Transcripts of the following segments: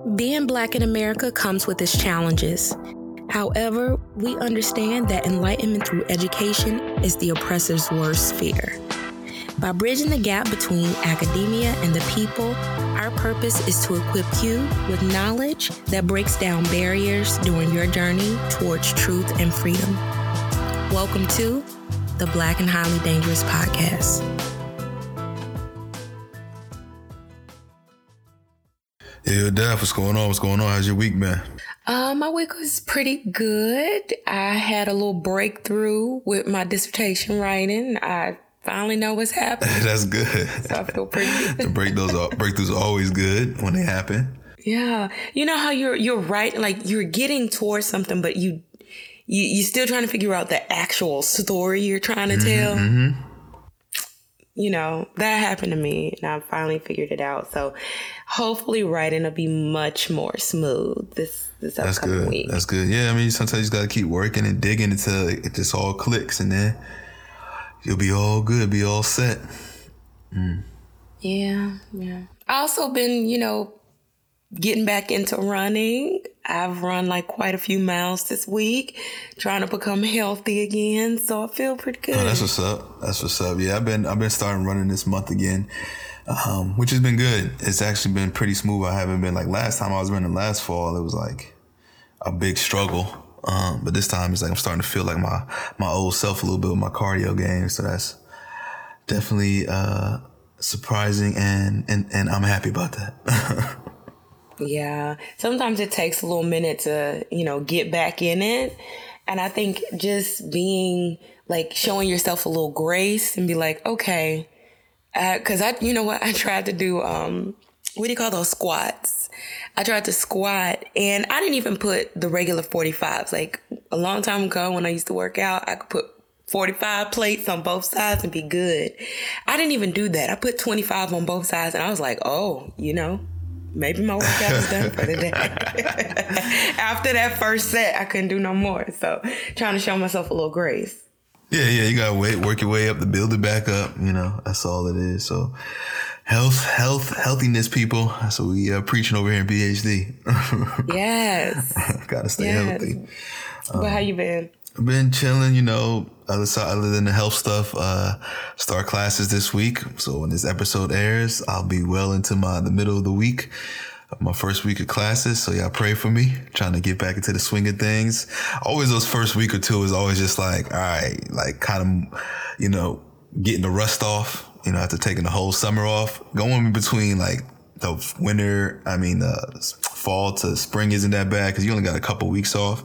Being black in America comes with its challenges. However, we understand that enlightenment through education is the oppressor's worst fear. By bridging the gap between academia and the people, our purpose is to equip you with knowledge that breaks down barriers during your journey towards truth and freedom. Welcome to the Black and Highly Dangerous Podcast. Yeah, Daph, what's going on? What's going on? How's your week been? Uh, my week was pretty good. I had a little breakthrough with my dissertation writing. I finally know what's happening. That's good. So I feel pretty good. the break those are, breakthroughs are always good when they happen. Yeah, you know how you're you're right, like you're getting towards something, but you you you're still trying to figure out the actual story you're trying to tell. Mm-hmm. You know that happened to me, and I finally figured it out. So hopefully, writing will be much more smooth this this That's upcoming good. week. That's good. Yeah, I mean, sometimes you got to keep working and digging until it just all clicks, and then you'll be all good, be all set. Mm. Yeah, yeah. I also been, you know, getting back into running. I've run like quite a few miles this week, trying to become healthy again. So I feel pretty good. Oh, that's what's up. That's what's up. Yeah, I've been I've been starting running this month again, um, which has been good. It's actually been pretty smooth. I haven't been like last time I was running last fall. It was like a big struggle. Um, but this time it's like I'm starting to feel like my my old self a little bit with my cardio game. So that's definitely uh, surprising, and and and I'm happy about that. Yeah. Sometimes it takes a little minute to, you know, get back in it. And I think just being like showing yourself a little grace and be like, okay, because I, you know what, I tried to do, um, what do you call those squats? I tried to squat and I didn't even put the regular 45s. Like a long time ago when I used to work out, I could put 45 plates on both sides and be good. I didn't even do that. I put 25 on both sides and I was like, oh, you know, maybe my workout is done for the day. After that first set, I couldn't do no more. So trying to show myself a little grace. Yeah, yeah, you gotta wait, work your way up to build it back up. You know, that's all it is. So, health, health, healthiness, people. That's what we uh, preaching over here in PhD. Yes. gotta stay Yes. healthy. but how you been? I've been chilling, you know, other side, other than the health stuff. Uh, start classes this week. So when this episode airs, I'll be well into my the middle of the week. My first week of classes, so y'all pray for me. Trying to get back into the swing of things. Always those first week or two is always just like, all right, like kind of, you know, getting the rust off. You know, after taking the whole summer off, going between like the winter, I mean, the fall to spring isn't that bad because you only got a couple weeks off,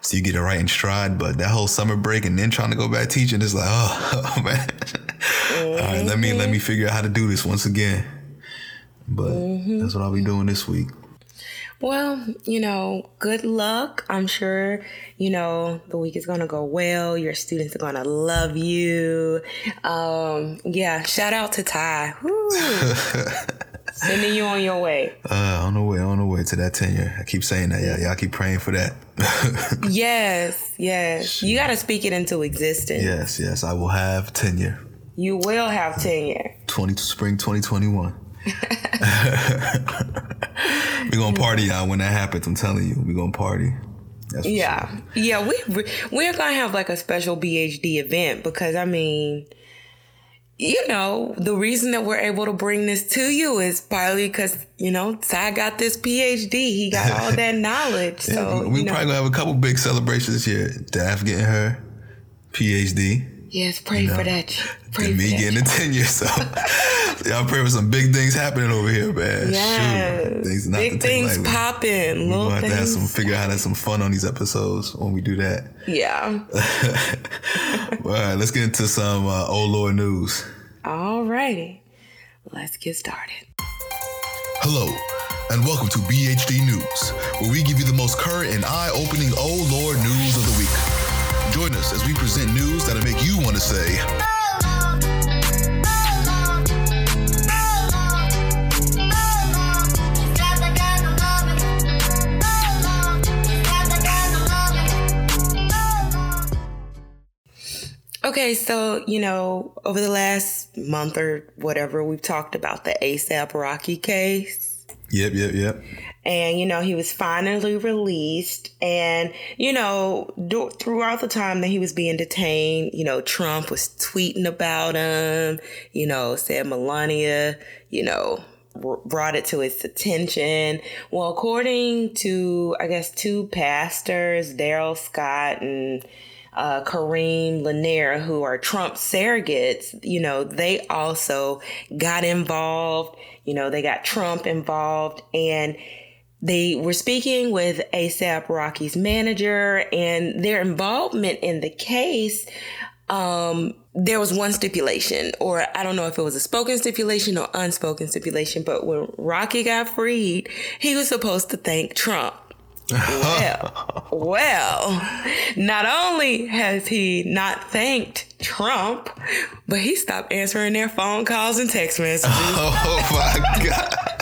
so you get it right in stride. But that whole summer break and then trying to go back teaching is like, oh, man. All right, let me let me figure out how to do this once again. But that's what I'll be doing this week. Well, you know, good luck. I'm sure, you know, the week is going to go well. Your students are going to love you. Um, yeah, shout out to Ty. Sending you on your way. Uh, on the way, on the way to that tenure. I keep saying that. Yeah, y'all keep praying for that. Yes, yes. You got to speak it into existence. yes, yes, I will have tenure. You will have tenure. 20 spring 2021. We're gonna party out when that happens. I'm telling you, we're gonna party. Yeah, yeah. We we're gonna have like a special BHD event because I mean, you know, the reason that we're able to bring this to you is partly because you know Ty got this PhD. He got all that knowledge. Yeah, so we, we you know, probably gonna have a couple big celebrations this year. Daph getting her PhD, yes, pray for that. Pray for me that. getting a tenure. So y'all pray for some big things happening over here, man. Yes. Shoot, things not Big things popping. We're Little gonna have to have some figure out how to have some fun on these episodes when we do that. Yeah. All right, let's get into some uh, old Lord news. All righty, Let's get started. Hello, and welcome to BHD News, where we give you the most current and eye opening Oh Lord news of the week. Join us as we present news that'll make you want to say, Okay, so, you know, over the last month or whatever, we've talked about the A$AP Rocky case. Yep, yep, yep. And you know he was finally released. And you know do, throughout the time that he was being detained you know trump was tweeting about him you know said melania you know brought it to his attention. Well according to i guess two pastors darrell scott and uh, Kareem Lanier, who are Trump surrogates, you know, they also got involved. You know, they got Trump involved. And they were speaking with A$AP Rocky's manager and their involvement in the case. Um, there was one stipulation, or I don't know if it was a spoken stipulation or unspoken stipulation, but when Rocky got freed, he was supposed to thank Trump. well, well, not only has he not thanked Trump, but he stopped answering their phone calls and text messages. Oh my God.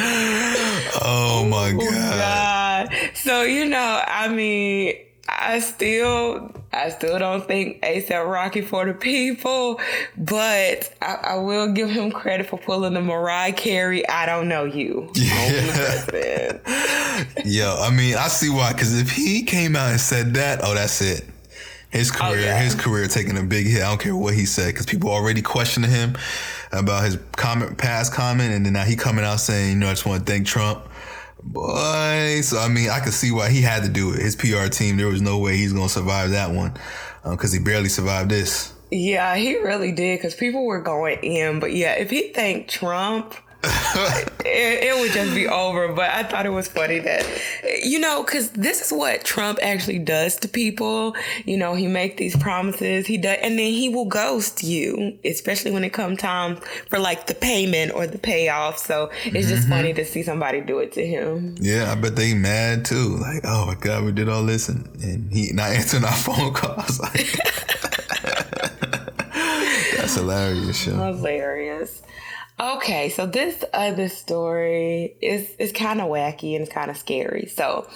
oh my Oh, God. God. So you know, I mean, I still, I still don't think A$AP Rocky for the people, but I, I will give him credit for pulling the Mariah Carey. I don't know you. Yeah. Yo, I mean, I see why. Because if he came out and said that, oh, that's it. His oh, career, yeah. his career taking a big hit. I don't care what he said, because people already questioning him about his comment, past comment, and then now he coming out saying, you know, I just want to thank Trump. Boy, so I mean, I could see why he had to do it. His PR team, there was no way he's gonna survive that one, uh, because he barely survived this. Yeah, he really did because people were going in. But yeah, if he thanked Trump, it, it would just be over. But I thought it was funny that, you know, because this is what Trump actually does to people. You know, he make these promises, he does, and then he will ghost you, especially when it comes time for like the payment or the payoff. So it's just mm-hmm. funny to see somebody do it to him. Yeah, I bet they mad too. Like, oh my god, we did all this, and, and he not answering our phone calls. Like, that's hilarious, yo. Hilarious. Okay, so this other story is is kind of wacky and it's kind of scary. So,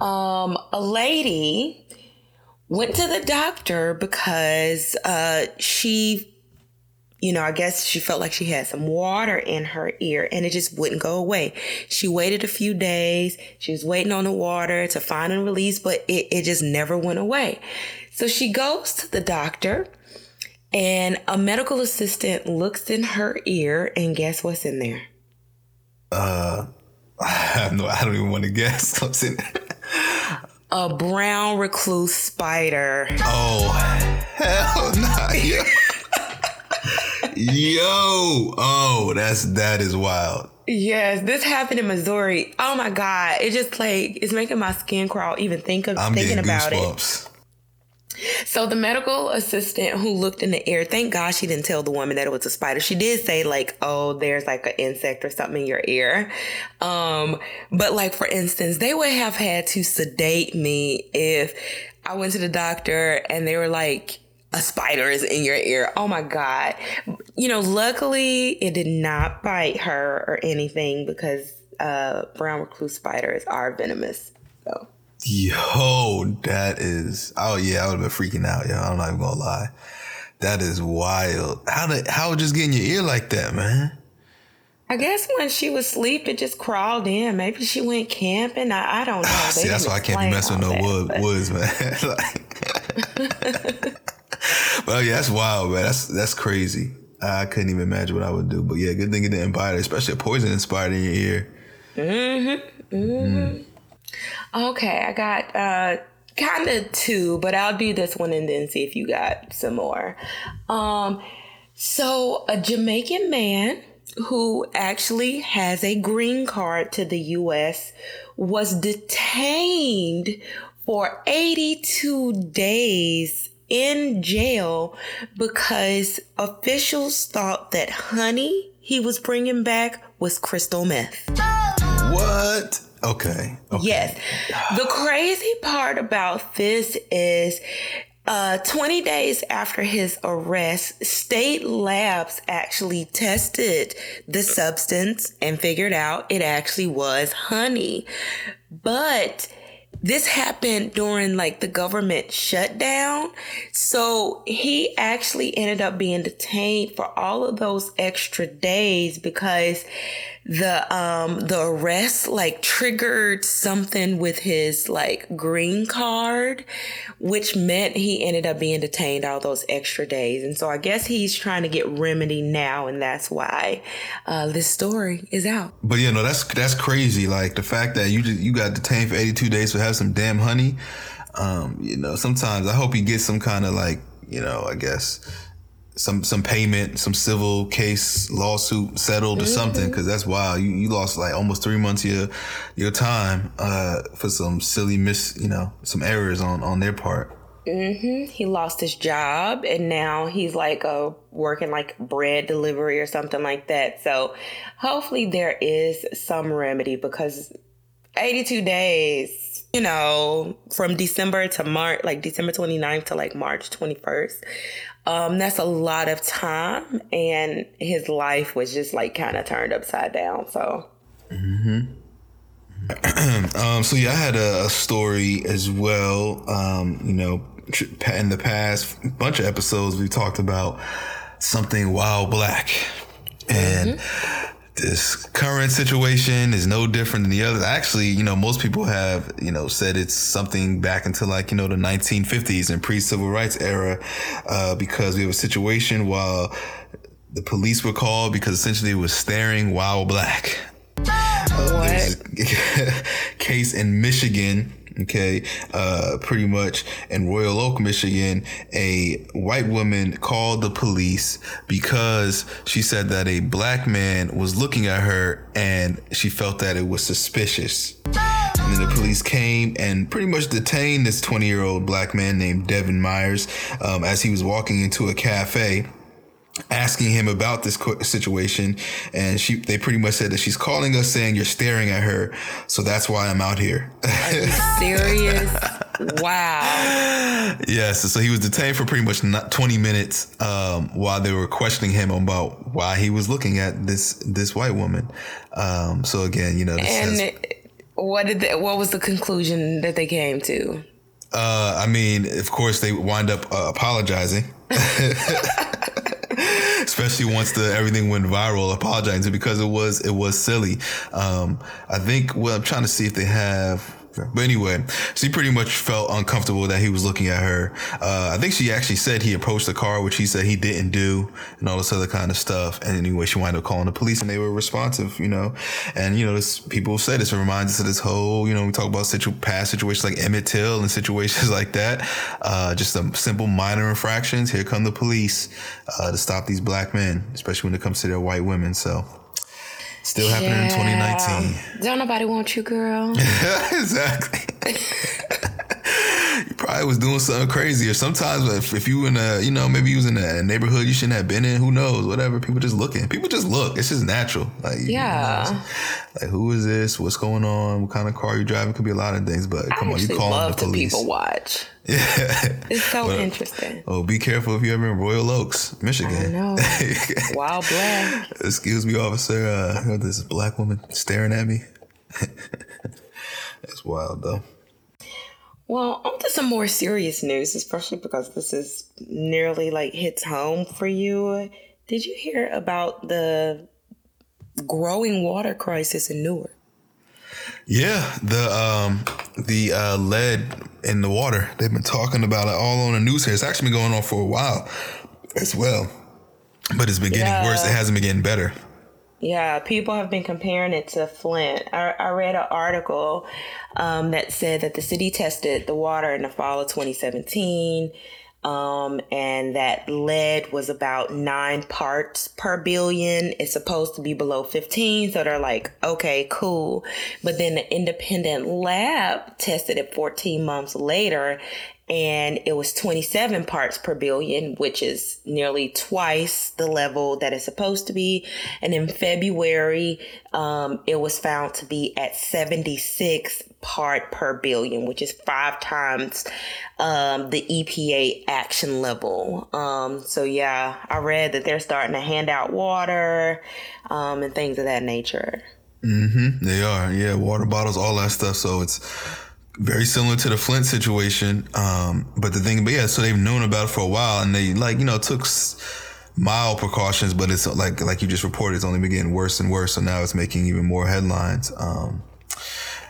um, a lady went to the doctor because uh, she, you know, I guess she felt like she had some water in her ear and it just wouldn't go away. She waited a few days. She was waiting on the water to find and release, but it, it just never went away. So she goes to the doctor and a medical assistant looks in her ear and guess what's in there? Uh, I have no. I don't even want to guess. What's in- A brown recluse spider. oh hell nah, yo. yo, oh, that's that is wild. Yes, this happened in Missouri. Oh my God. It just like, it's making my skin crawl even think of I'm thinking about it. So the medical assistant who looked in the air, thank God she didn't tell the woman that it was a spider. She did say like, "Oh, there's like an insect or something in your ear." Um, but like for instance, they would have had to sedate me if I went to the doctor and they were like, "A spider is in your ear." Oh my God! You know, luckily it did not bite her or anything because uh, brown recluse spiders are venomous. Yo, that is. Oh yeah, I would have been freaking out. Yo, I'm not even gonna lie. That is wild. How did how would just get in your ear like that, man? I guess when she was asleep, it just crawled in. Maybe she went camping. I, I don't know. They See, that's why I can't be messing with no all wood, but- woods, man. like, well, oh, yeah, that's wild, man. That's that's crazy. I couldn't even imagine what I would do. But yeah, good thing it didn't bite, her, especially a poison spider in your ear. Mm-hmm, mm-hmm. Mm. Okay, I got uh, kind of two, but I'll do this one and then see if you got some more. Um, so a Jamaican man who actually has a green card to the U.S. was detained for 82 days in jail because officials thought that honey he was bringing back was crystal meth. What? Okay. okay. Yes. The crazy part about this is uh, 20 days after his arrest, state labs actually tested the substance and figured out it actually was honey. But this happened during like the government shutdown. So he actually ended up being detained for all of those extra days because the um the arrest like triggered something with his like green card which meant he ended up being detained all those extra days. And so i guess he's trying to get remedy now and that's why uh, this story is out. But yeah no that's that's crazy. Like the fact that you just, you got detained for 82 days for have some damn honey um you know sometimes i hope he gets some kind of like you know i guess some some payment, some civil case lawsuit settled or mm-hmm. something because that's wild. You you lost like almost three months of your your time uh, for some silly miss, you know, some errors on on their part. Mm-hmm. He lost his job and now he's like uh, working like bread delivery or something like that. So hopefully there is some remedy because 82 days, you know, from December to March, like December 29th to like March 21st. Um, that's a lot of time, and his life was just like kind of turned upside down. So. Mm-hmm. um, so yeah, I had a, a story as well. Um, you know, in the past bunch of episodes, we talked about something wild black, and mm-hmm this current situation is no different than the others. Actually, you know, most people have, you know, said it's something back into like, you know, the 1950s and pre civil rights era, uh, because we have a situation while the police were called because essentially it was staring while black. What? case in Michigan Okay. Uh, pretty much in Royal Oak, Michigan, a white woman called the police because she said that a black man was looking at her and she felt that it was suspicious. And then the police came and pretty much detained this 20 year old black man named Devin Myers um, as he was walking into a cafe asking him about this situation and she they pretty much said that she's calling us saying you're staring at her so that's why i'm out here. Are you serious? Wow. Yes so he was detained for pretty much 20 minutes um, while they were questioning him about why he was looking at this this white woman. Um, so again you know and has, what did they, what was the conclusion that they came to? Uh, i mean of course they wind up uh, apologizing especially once the everything went viral, apologizing because it was it was silly. Um, I think well, I'm trying to see if they have but anyway, she pretty much felt uncomfortable that he was looking at her. Uh, I think she actually said he approached the car, which he said he didn't do, and all this other kind of stuff. And anyway, she wound up calling the police, and they were responsive, you know. And you know, this people said this reminds us of this whole, you know, we talk about situ- past situations like Emmett Till and situations like that. Uh, just some simple minor infractions. Here come the police uh, to stop these black men, especially when it comes to their white women. So. Still happening yeah. in 2019. Don't nobody want you, girl. exactly. probably was doing something crazy. Or sometimes if, if you in a, you know, maybe you was in a neighborhood you shouldn't have been in, who knows, whatever. People just looking. People just look. It's just natural. Like, yeah. You know, like, who is this? What's going on? What kind of car you driving? Could be a lot of things, but come I on, you calling the police. people watch. Yeah. It's so well, interesting. Oh, be careful if you're ever in Royal Oaks, Michigan. I know. Wild black. Excuse me, officer. Uh, this black woman staring at me. That's wild, though. Well, on to some more serious news, especially because this is nearly like hits home for you. Did you hear about the growing water crisis in Newark? Yeah, the um the uh, lead in the water. They've been talking about it all on the news here. It's actually been going on for a while as well, but it's been getting yeah. worse. It hasn't been getting better. Yeah, people have been comparing it to Flint. I, I read an article um, that said that the city tested the water in the fall of 2017. Um, and that lead was about nine parts per billion. It's supposed to be below 15. So they're like, okay, cool. But then the independent lab tested it 14 months later and it was 27 parts per billion, which is nearly twice the level that it's supposed to be. And in February, um, it was found to be at 76 part per billion, which is five times um, the EPA action level. Um, so yeah, I read that they're starting to hand out water um, and things of that nature. Mm-hmm. They are, yeah, water bottles, all that stuff. So it's very similar to the Flint situation. Um, but the thing, but yeah, so they've known about it for a while, and they like you know took s- mild precautions, but it's like like you just reported, it's only been getting worse and worse. So now it's making even more headlines. Um,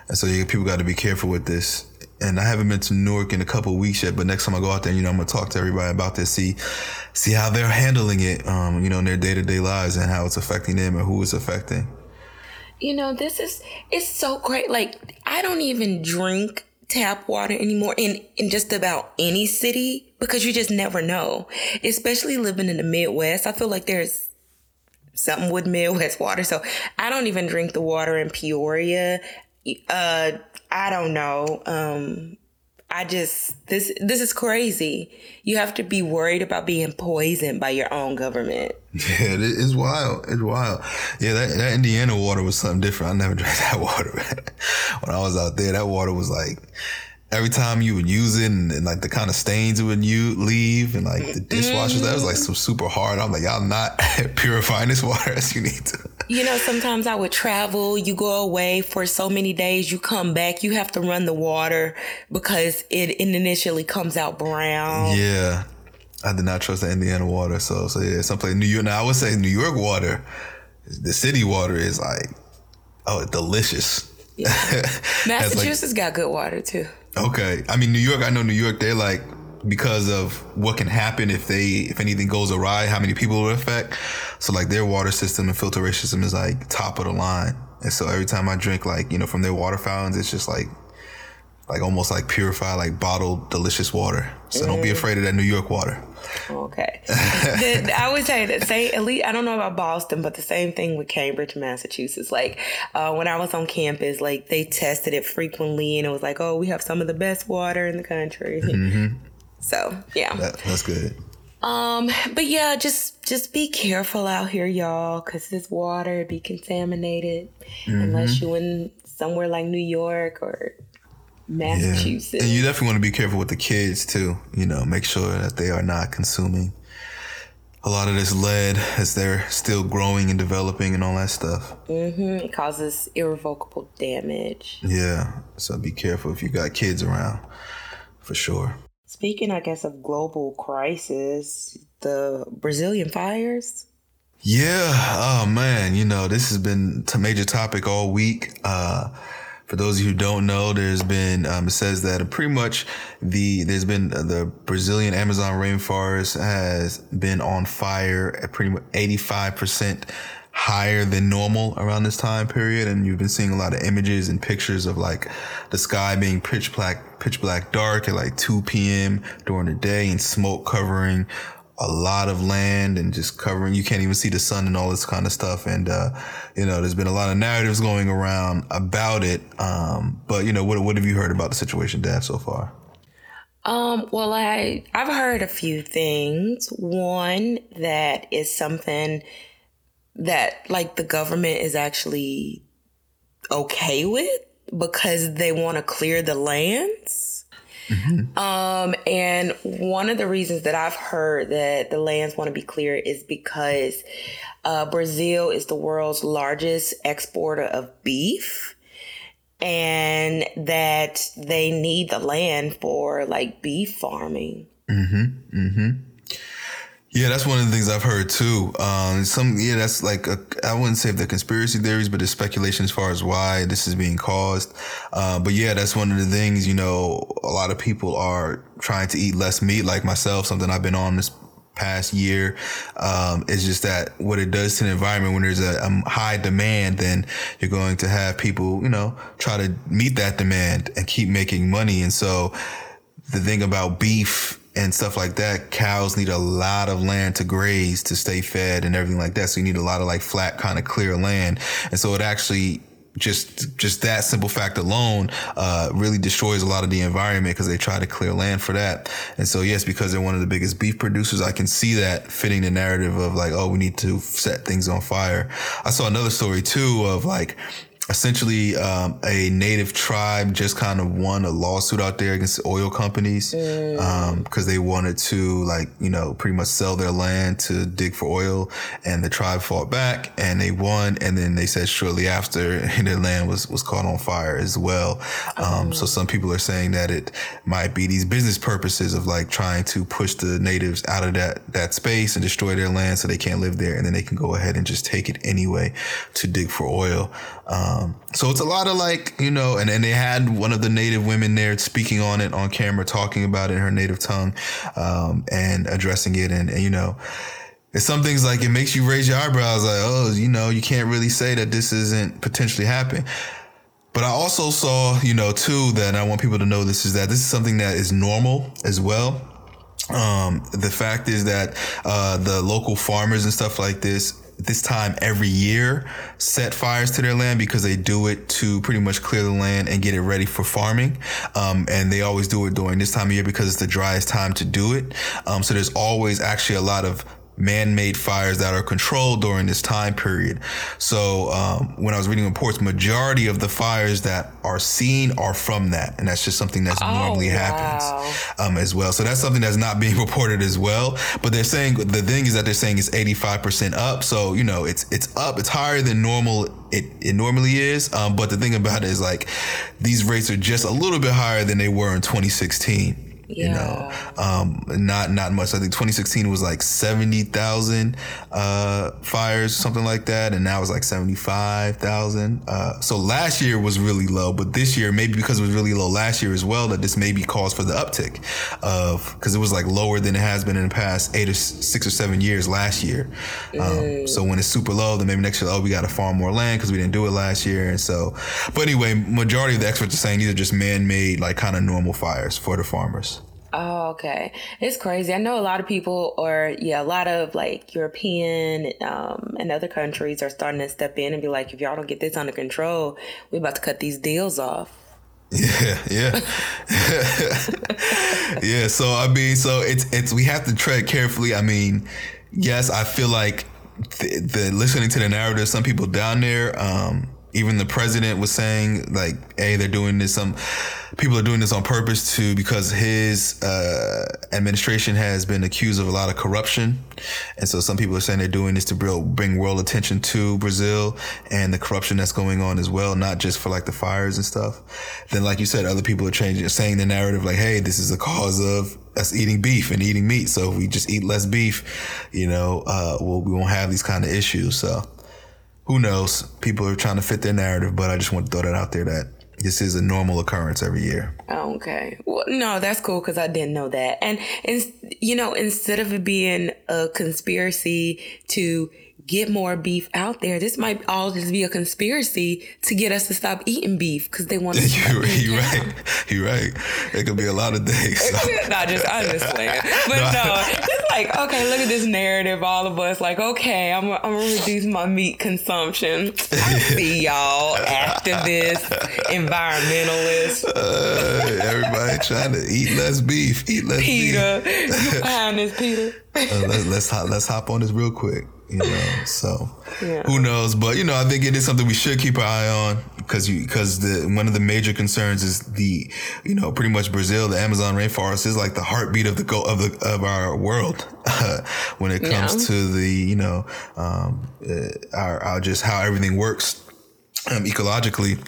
and so yeah, people got to be careful with this. And I haven't been to Newark in a couple weeks yet, but next time I go out there, you know, I'm gonna talk to everybody about this, see see how they're handling it, um, you know, in their day to day lives and how it's affecting them and who it's affecting. You know, this is it's so great. Like I don't even drink tap water anymore in in just about any city because you just never know. Especially living in the Midwest, I feel like there's something with Midwest water. So I don't even drink the water in Peoria. Uh, I don't know. Um, I just this this is crazy. You have to be worried about being poisoned by your own government. Yeah, it is wild. It's wild. Yeah, that, that Indiana water was something different. I never drank that water. when I was out there, that water was like every time you would use it and, and like the kind of stains it would you leave and like the dishwashers, that was like mm-hmm. some super hard. I'm like, y'all not purifying this water as you need to. You know, sometimes I would travel, you go away for so many days, you come back, you have to run the water because it, it initially comes out brown. Yeah. I did not trust the Indiana water. So, so yeah, someplace New York. Now I would say New York water, the city water is like, oh, delicious. Yeah. Massachusetts like, got good water too. Okay. I mean, New York, I know New York, they're like, because of what can happen if they, if anything goes awry, how many people will affect. So like their water system and filtration system is like top of the line. And so every time I drink like, you know, from their water fountains, it's just like like almost like purified, like bottled, delicious water. So mm. don't be afraid of that New York water. Okay. the, I would say that say at least I don't know about Boston, but the same thing with Cambridge, Massachusetts. Like uh, when I was on campus, like they tested it frequently, and it was like, oh, we have some of the best water in the country. Mm-hmm. So yeah, that, that's good. Um, but yeah, just just be careful out here, y'all, because this water be contaminated mm-hmm. unless you in somewhere like New York or Massachusetts. Yeah. And you definitely want to be careful with the kids too. You know, make sure that they are not consuming a lot of this lead as they're still growing and developing and all that stuff. Mm-hmm. It causes irrevocable damage. Yeah. So be careful if you got kids around, for sure. Speaking, I guess, of global crisis, the Brazilian fires. Yeah. Oh man. You know, this has been a major topic all week. Uh, for those of you who don't know, there's been um, it says that pretty much the there's been uh, the Brazilian Amazon rainforest has been on fire at pretty much 85 percent higher than normal around this time period, and you've been seeing a lot of images and pictures of like the sky being pitch black pitch black dark at like 2 p.m. during the day and smoke covering a lot of land and just covering you can't even see the sun and all this kind of stuff and uh, you know there's been a lot of narratives going around about it um, but you know what what have you heard about the situation Daph so far um, well i i've heard a few things one that is something that like the government is actually okay with because they want to clear the lands Mm-hmm. Um, and one of the reasons that I've heard that the lands want to be clear is because uh, Brazil is the world's largest exporter of beef and that they need the land for like beef farming. Mm-hmm. Mm-hmm. Yeah, that's one of the things I've heard too. Um, some, yeah, that's like I wouldn't say the conspiracy theories, but the speculation as far as why this is being caused. Uh, but yeah, that's one of the things. You know, a lot of people are trying to eat less meat, like myself. Something I've been on this past year um, is just that what it does to the environment when there's a, a, high demand then you're going to have people you know try to meet that demand and keep making money and so the thing about beef and stuff like that, cows need a lot of land to graze to stay fed and everything like that. So you need a lot of like flat, kind of clear land. And so it actually just just that simple fact alone uh, really destroys a lot of the environment because they try to clear land for that. And so yes, because they're one of the biggest beef producers, I can see that fitting the narrative of like, oh, we need to set things on fire. I saw another story too of like essentially um, a native tribe just kind of won a lawsuit out there against oil companies because mm. um, they wanted to like you know pretty much sell their land to dig for oil and the tribe fought back and they won and then they said shortly after their land was was caught on fire as well um, oh. so some people are saying that it might be these business purposes of like trying to push the natives out of that that space and destroy their land so they can't live there and then they can go ahead and just take it anyway to dig for oil um, so it's a lot of like, you know, and, and they had one of the native women there speaking on it on camera, talking about it in her native tongue, um, and addressing it. And, and, you know, it's some things like it makes you raise your eyebrows like, oh, you know, you can't really say that this isn't potentially happening. But I also saw, you know, too, that I want people to know this is that this is something that is normal as well. Um, the fact is that uh, the local farmers and stuff like this this time every year set fires to their land because they do it to pretty much clear the land and get it ready for farming. Um, and they always do it during this time of year because it's the driest time to do it. Um, so there's always actually a lot of man-made fires that are controlled during this time period. So um, when I was reading reports, majority of the fires that are seen are from that, and that's just something that's oh, normally wow. happens um, as well. So that's something that's not being reported as well. But they're saying the thing is that they're saying it's 85% up. So you know it's it's up. It's higher than normal. It it normally is. Um, but the thing about it is like these rates are just a little bit higher than they were in 2016. Yeah. You know, um, not not much. I think 2016 was like 70,000 uh, fires, something like that, and now it's like 75,000. Uh, so last year was really low, but this year maybe because it was really low last year as well that this maybe calls for the uptick of because it was like lower than it has been in the past eight or six or seven years last year. Um, mm. So when it's super low, then maybe next year, oh, we got to farm more land because we didn't do it last year, and so. But anyway, majority of the experts are saying these are just man-made, like kind of normal fires for the farmers. Oh, okay. It's crazy. I know a lot of people, or yeah, a lot of like European um, and other countries are starting to step in and be like, if y'all don't get this under control, we're about to cut these deals off. Yeah, yeah, yeah. So I mean, so it's it's we have to tread carefully. I mean, yes, I feel like the, the listening to the narrative, some people down there, um, even the president was saying like, "Hey, they're doing this." Some people are doing this on purpose to because his uh, administration has been accused of a lot of corruption, and so some people are saying they're doing this to bring world attention to Brazil and the corruption that's going on as well, not just for like the fires and stuff. Then, like you said, other people are changing, saying the narrative like, "Hey, this is the cause of us eating beef and eating meat. So if we just eat less beef, you know, uh, well, we won't have these kind of issues." So who knows? People are trying to fit their narrative, but I just want to throw that out there that this is a normal occurrence every year. Okay. Well, no, that's cool because I didn't know that. And, and, you know, instead of it being a conspiracy to get more beef out there. This might all just be a conspiracy to get us to stop eating beef because they want to. you're, you're right. You're right. It could be a lot of things. So. Not just I'm just playing, but no, no, it's like okay, look at this narrative. All of us like okay, I'm I'm gonna reduce my meat consumption. I see y'all activists, environmentalists. Uh, everybody trying to eat less beef. Eat less PETA, beef. you behind this, PETA. Uh, let's let's hop, let's hop on this real quick you know. So yeah. who knows? But you know, I think it is something we should keep our eye on because you because the one of the major concerns is the you know pretty much Brazil, the Amazon rainforest is like the heartbeat of the go of the of our world when it comes yeah. to the you know um, uh, our, our just how everything works um, ecologically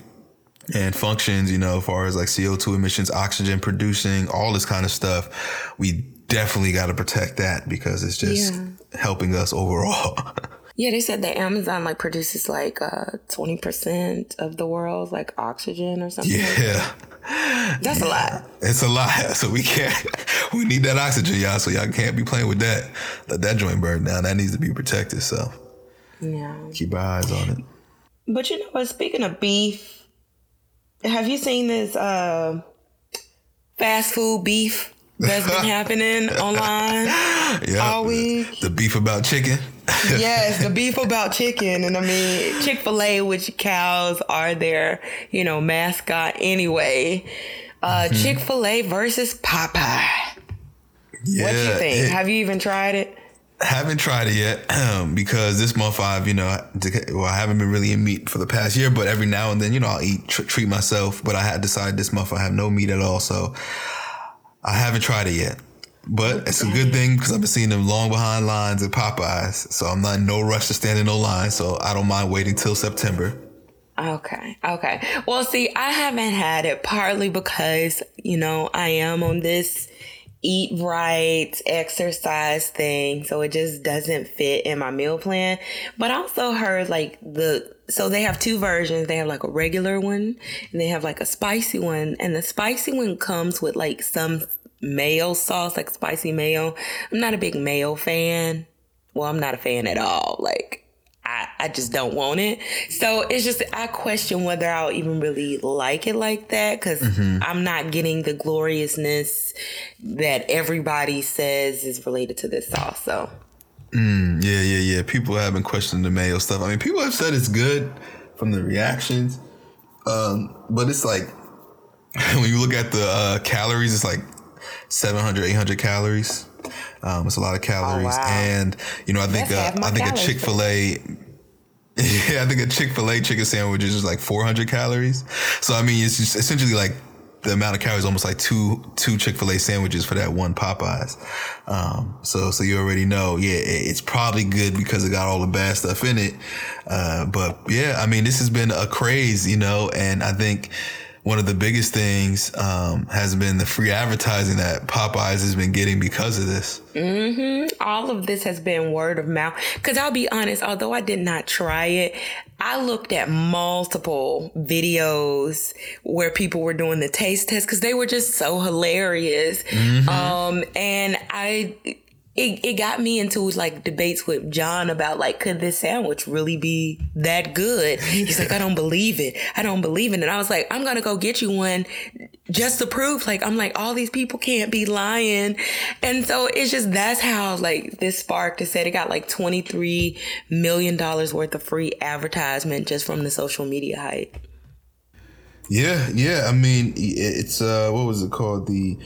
and functions, you know, as far as like CO2 emissions, oxygen producing, all this kind of stuff. We definitely got to protect that because it's just yeah. helping us overall. yeah, they said that Amazon like produces like uh, twenty percent of the world's like oxygen or something. Yeah. Like that. That's yeah. a lot. It's a lot. So we can't we need that oxygen, y'all. So y'all can't be playing with that. Let that joint burn down. That needs to be protected. So yeah. Keep our eyes on it. But you know what, speaking of beef, have you seen this uh, fast food beef that's been happening online all week. The beef about chicken. yes, the beef about chicken. And I mean, Chick fil A, which cows are their, you know, mascot anyway. Uh, mm-hmm. Chick fil A versus Popeye. Yeah, what do you think? It, Have you even tried it? Haven't tried it yet because this month I've, you know, well, I haven't been really in meat for the past year, but every now and then, you know, I'll eat, tr- treat myself. But I had decided this month I have no meat at all. So I haven't tried it yet. But it's a good thing because I've been seeing them long behind lines at Popeyes. So I'm not in no rush to stand in no line. So I don't mind waiting till September. Okay. Okay. Well, see, I haven't had it partly because, you know, I am on this eat right, exercise thing. So it just doesn't fit in my meal plan. But also heard like the, so they have two versions. They have like a regular one and they have like a spicy one. And the spicy one comes with like some mayo sauce, like spicy mayo. I'm not a big mayo fan. Well, I'm not a fan at all. Like, I, I just don't want it. So it's just, I question whether I'll even really like it like that because mm-hmm. I'm not getting the gloriousness that everybody says is related to this sauce. So, mm, yeah, yeah, yeah. People have been questioning the mayo stuff. I mean, people have said it's good from the reactions. Um, but it's like, when you look at the uh, calories, it's like 700, 800 calories. Um, it's a lot of calories, oh, wow. and you know, I think uh, I think a Chick Fil A. yeah, I think a Chick Fil A chicken sandwich is like 400 calories. So I mean, it's just essentially like the amount of calories almost like two two Chick Fil A sandwiches for that one Popeyes. Um, so so you already know, yeah, it's probably good because it got all the bad stuff in it. Uh, but yeah, I mean, this has been a craze, you know, and I think one of the biggest things um, has been the free advertising that Popeyes has been getting because of this. Mm-hmm. All of this has been word of mouth. Because I'll be honest, although I did not try it, I looked at multiple videos where people were doing the taste test because they were just so hilarious. Mm-hmm. Um, and I it, it got me into like debates with John about like, could this sandwich really be that good? He's like, I don't believe it. I don't believe it. And I was like, I'm going to go get you one just to prove like, I'm like, all these people can't be lying. And so it's just, that's how like this sparked. It said it got like $23 million worth of free advertisement just from the social media hype. Yeah. Yeah. I mean, it's, uh, what was it called? The,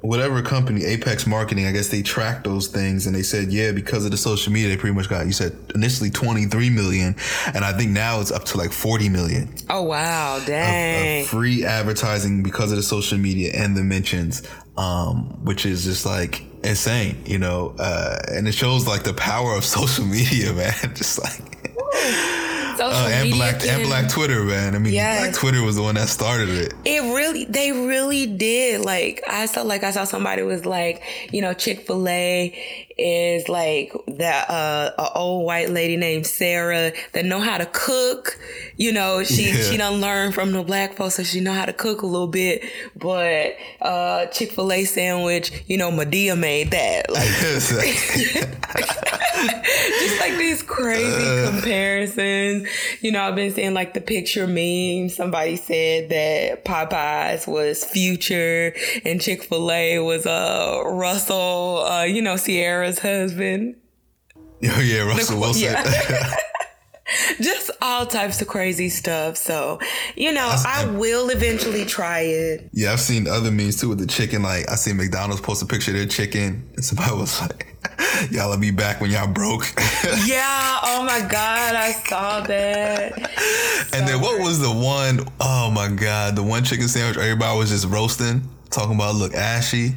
whatever company, Apex Marketing, I guess they tracked those things and they said, yeah, because of the social media, they pretty much got, you said initially 23 million. And I think now it's up to like 40 million. Oh, wow. Dang. Of, of free advertising because of the social media and the mentions, um, which is just like insane, you know? Uh, and it shows like the power of social media, man. just like. Uh, and black can, and black Twitter, man. I mean, yes. black Twitter was the one that started it. It really, they really did. Like I saw, like I saw somebody was like, you know, Chick Fil A is like that uh, a old white lady named Sarah that know how to cook. You know, she yeah. she done learn from the black folks, so she know how to cook a little bit. But uh, Chick Fil A sandwich, you know, Madea made that. Like, just like these crazy uh, comparisons. You know, I've been seeing like the picture meme. Somebody said that Popeyes was Future and Chick Fil A was uh Russell. Uh, you know, Ciara's husband. Oh yeah, Russell Wilson. Yeah. Just all types of crazy stuff. So, you know, I, I, will eventually try it. Yeah, I've seen other memes too with the chicken. Like I seen McDonald's post a picture of their chicken, and somebody was like, "Y'all will be back when y'all broke." yeah. Oh my god, I saw that. So and then what was the one? Oh my god, the one chicken sandwich everybody was just roasting, talking about look ashy.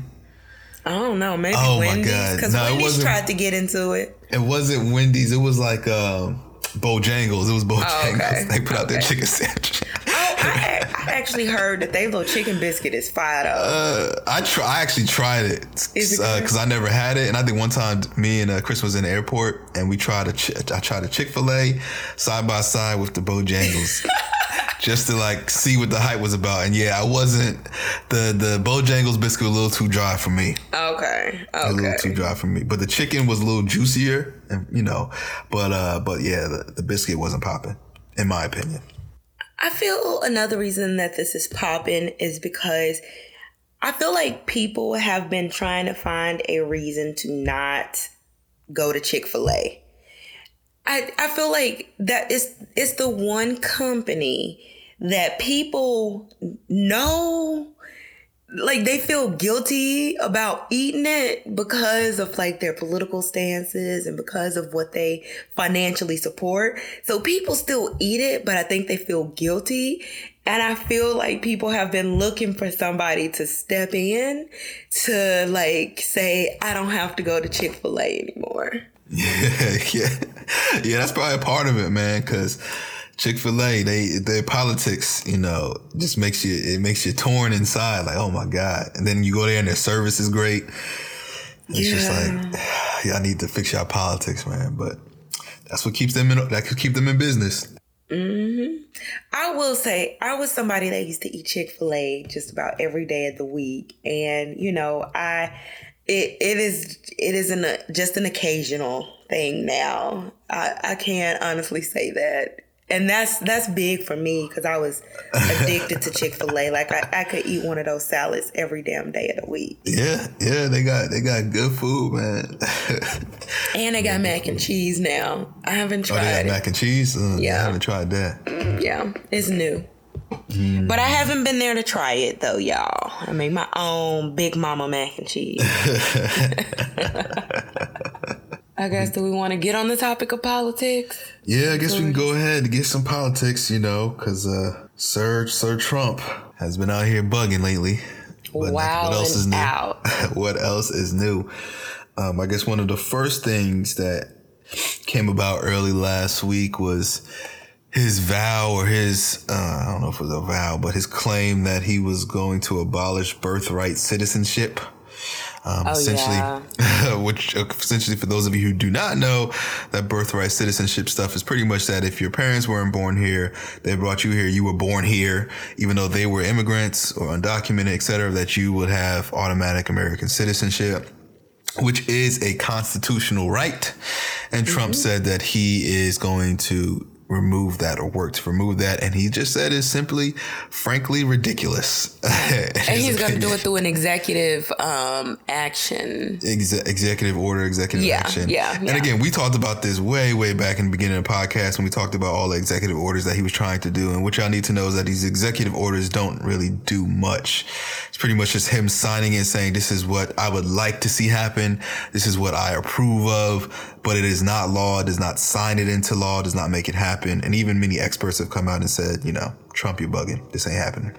I don't know. Maybe oh Wendy's because no, Wendy's tried to get into it. It wasn't Wendy's. It was like uh, Bojangles. It was oh, Bojangles. Oh, okay. They put out okay. their chicken sandwich. I, I, actually heard that they little chicken biscuit is fire though. Uh, I try. I actually tried it because uh, I never had it, and I think one time me and uh, Chris was in the airport and we tried a. Ch- I tried a Chick Fil A side by side with the Bojangles. just to like see what the hype was about. And yeah, I wasn't the the Bojangles biscuit was a little too dry for me. Okay, okay, a little too dry for me. But the chicken was a little juicier, and you know, but uh, but yeah, the, the biscuit wasn't popping, in my opinion. I feel another reason that this is popping is because I feel like people have been trying to find a reason to not go to Chick Fil A. I, I feel like that is it's the one company that people know like they feel guilty about eating it because of like their political stances and because of what they financially support. So people still eat it, but I think they feel guilty. And I feel like people have been looking for somebody to step in to like say, I don't have to go to Chick fil A anymore. Yeah, yeah. Yeah, that's probably a part of it, man, because Chick Fil A, they their politics, you know, just makes you it makes you torn inside. Like, oh my god! And then you go there and their service is great. It's yeah. just like, y'all need to fix your politics, man. But that's what keeps them in. That could keep them in business. Mm-hmm. I will say, I was somebody that used to eat Chick Fil A just about every day of the week, and you know, I it it is it is an just an occasional thing now. I I can't honestly say that and that's that's big for me because I was addicted to Chick Fil A. Like I, I could eat one of those salads every damn day of the week. Yeah, yeah, they got they got good food, man. and they got mac and cheese now. I haven't tried. Oh, they mac and cheese. Uh, yeah, I haven't tried that. Yeah, it's new. Mm. But I haven't been there to try it though, y'all. I make my own Big Mama mac and cheese. I guess do we want to get on the topic of politics? Yeah, I guess we can go ahead and get some politics, you know, because uh, Sir Sir Trump has been out here bugging lately. But wow, what else is new? what else is new? Um, I guess one of the first things that came about early last week was his vow or his uh, I don't know if it was a vow, but his claim that he was going to abolish birthright citizenship. Um, oh, essentially, yeah. which uh, essentially for those of you who do not know, that birthright citizenship stuff is pretty much that if your parents weren't born here, they brought you here, you were born here, even though they were immigrants or undocumented, etc., that you would have automatic American citizenship which is a constitutional right. And Trump mm-hmm. said that he is going to remove that or work to remove that. And he just said it's simply, frankly, ridiculous. and he's going to do it through an executive um, action. Ex- executive order, executive yeah, action. Yeah. And again, we talked about this way, way back in the beginning of the podcast when we talked about all the executive orders that he was trying to do. And what y'all need to know is that these executive orders don't really do much. It's pretty much just him signing it saying, this is what I would like to see happen. This is what I approve of, but it is not law. It does not sign it into law, does not make it happen happen. And even many experts have come out and said, you know, Trump, you're bugging. This ain't happening.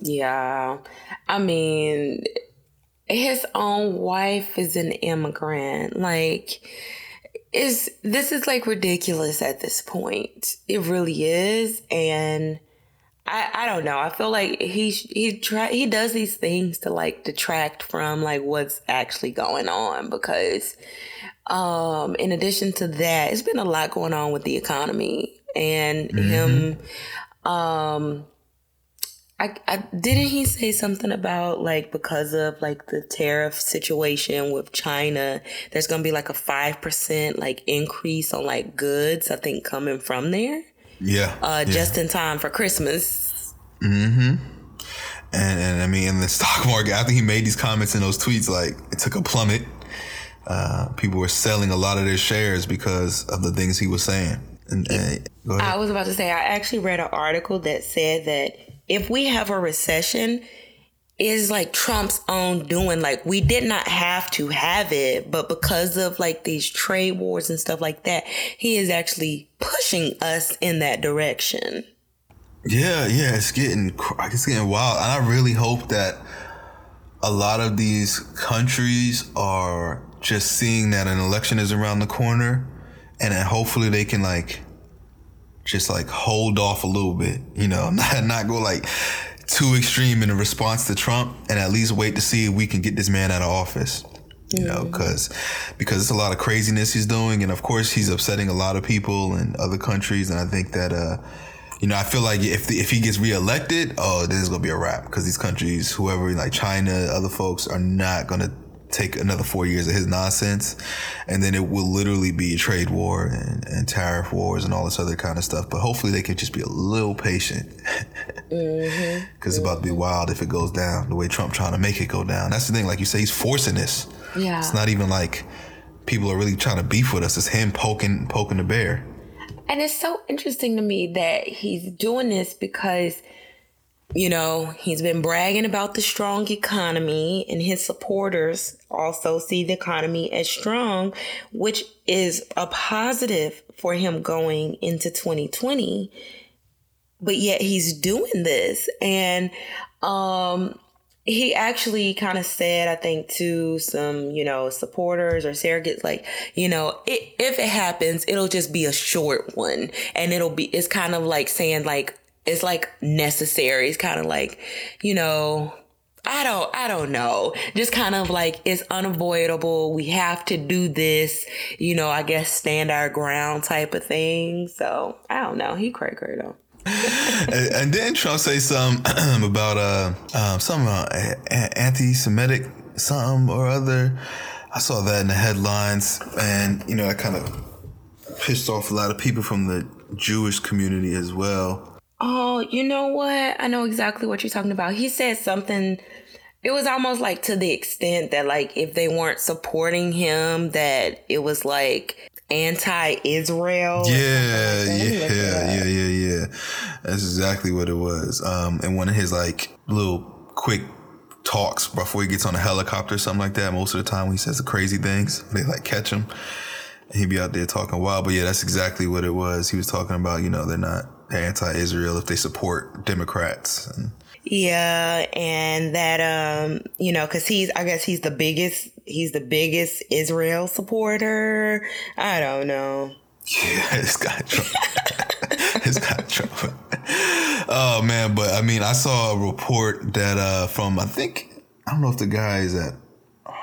Yeah. I mean, his own wife is an immigrant. Like, is this is like ridiculous at this point. It really is. And I, I don't know. I feel like he he try he does these things to like detract from like what's actually going on because um in addition to that, it's been a lot going on with the economy and mm-hmm. him um I, I didn't he say something about like because of like the tariff situation with China, there's gonna be like a five percent like increase on like goods, I think coming from there. Yeah. Uh yeah. just in time for Christmas. Mm-hmm. And and I mean in the stock market, after he made these comments in those tweets, like it took a plummet. Uh, people were selling a lot of their shares because of the things he was saying. And, uh, and I was about to say, I actually read an article that said that if we have a recession, is like Trump's own doing. Like we did not have to have it, but because of like these trade wars and stuff like that, he is actually pushing us in that direction. Yeah, yeah, it's getting it's getting wild, and I really hope that a lot of these countries are just seeing that an election is around the corner and then hopefully they can like just like hold off a little bit, you know, not not go like too extreme in a response to Trump, and at least wait to see if we can get this man out of office. You know, because because it's a lot of craziness he's doing, and of course he's upsetting a lot of people in other countries, and I think that. uh you know, I feel like if the, if he gets reelected, oh, this is gonna be a wrap because these countries, whoever like China, other folks, are not gonna take another four years of his nonsense, and then it will literally be a trade war and, and tariff wars and all this other kind of stuff. But hopefully, they can just be a little patient because mm-hmm. it's about to be wild if it goes down the way Trump trying to make it go down. That's the thing. Like you say, he's forcing this. Yeah, it's not even like people are really trying to beef with us. It's him poking poking the bear. And it's so interesting to me that he's doing this because you know, he's been bragging about the strong economy, and his supporters also see the economy as strong, which is a positive for him going into 2020. But yet he's doing this. And um, he actually kind of said, I think, to some, you know, supporters or surrogates, like, you know, it, if it happens, it'll just be a short one. And it'll be, it's kind of like saying, like, it's like necessary. It's kind of like, you know, I don't, I don't know. Just kind of like it's unavoidable. We have to do this, you know, I guess stand our ground type of thing. So I don't know. He cray cray though. and, then Trump say something about uh um, some uh, anti-Semitic something or other. I saw that in the headlines, and you know, I kind of pissed off a lot of people from the Jewish community as well. Oh, you know what? I know exactly what you're talking about. He said something. It was almost like to the extent that like if they weren't supporting him, that it was like anti-Israel. Yeah, yeah, yeah, yeah, yeah. That's exactly what it was. Um, and one of his like little quick talks before he gets on a helicopter or something like that. Most of the time when he says the crazy things, they like catch him. He'd be out there talking wild. But yeah, that's exactly what it was. He was talking about, you know, they're not anti-Israel if they support Democrats. And, yeah, and that um, you know, because he's I guess he's the biggest he's the biggest Israel supporter. I don't know. Yeah, it's got trouble. it's got trouble. Oh man, but I mean, I saw a report that uh from I think I don't know if the guy is at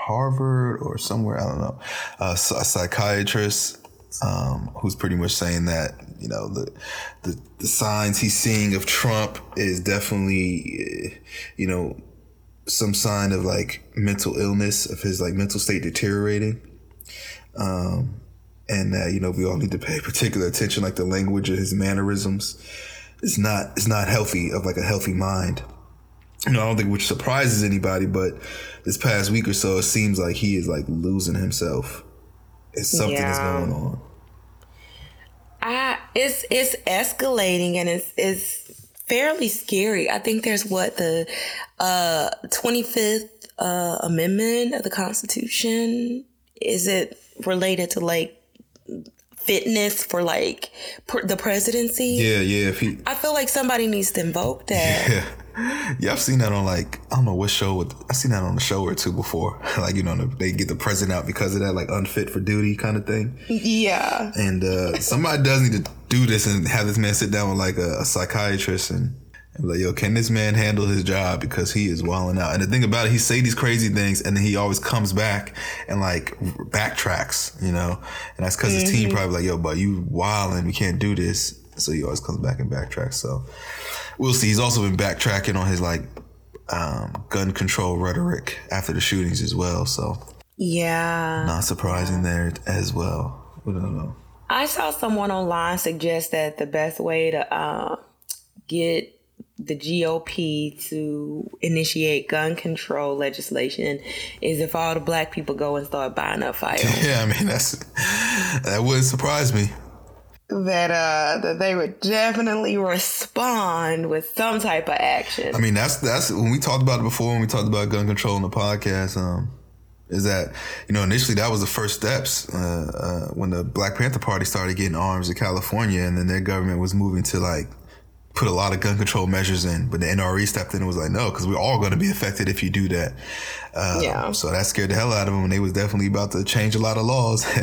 Harvard or somewhere. I don't know. Uh, a psychiatrist um, who's pretty much saying that you know the, the, the signs he's seeing of Trump is definitely you know some sign of like mental illness of his like mental state deteriorating um, and that you know we all need to pay particular attention like the language of his mannerisms is not is not healthy of like a healthy mind you know, I don't think which surprises anybody, but this past week or so, it seems like he is like losing himself It's something yeah. is going on. I it's it's escalating and it's it's fairly scary. I think there's what the uh 25th uh amendment of the Constitution is it related to like fitness for like pr- the presidency? Yeah, yeah. If he, I feel like somebody needs to invoke that. Yeah. Yeah, I've seen that on like I don't know what show. I've seen that on a show or two before. like you know, they get the president out because of that, like unfit for duty kind of thing. Yeah. And uh, somebody does need to do this and have this man sit down with like a, a psychiatrist and, and be like, "Yo, can this man handle his job because he is wilding out?" And the thing about it, he say these crazy things and then he always comes back and like backtracks, you know. And that's because mm-hmm. his team mm-hmm. probably like, "Yo, but you wilding, we can't do this." So he always comes back and backtracks. So we'll see. He's also been backtracking on his like um, gun control rhetoric after the shootings as well. So yeah, not surprising there as well. We don't know. I saw someone online suggest that the best way to uh, get the GOP to initiate gun control legislation is if all the black people go and start buying up firearms. Yeah, I mean that's that wouldn't surprise me that uh that they would definitely respond with some type of action. I mean, that's that's when we talked about it before when we talked about gun control in the podcast. Um, is that you know initially that was the first steps uh, uh, when the Black Panther Party started getting arms in California, and then their government was moving to like put a lot of gun control measures in, but the NRA stepped in and was like, no, because we're all going to be affected if you do that. Uh, yeah. So that scared the hell out of them, and they was definitely about to change a lot of laws.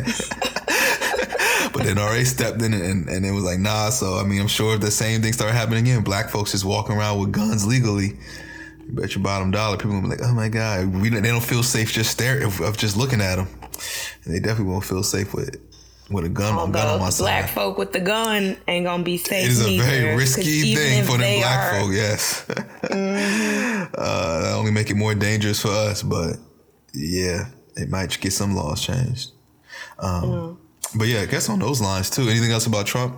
but then RA stepped in and, and it was like, nah. So, I mean, I'm sure if the same thing started happening again, black folks just walking around with guns legally, you bet your bottom dollar, people will be like, oh my God, we they don't feel safe just staring, of, just looking at them. And they definitely won't feel safe with with a gun, Although gun on my side. Black folk with the gun ain't gonna be safe. It is a very risky thing for them black are, folk. Yes, mm-hmm. uh, that only make it more dangerous for us. But yeah, it might get some laws changed. Um, mm. But yeah, I guess on those lines too. Anything else about Trump?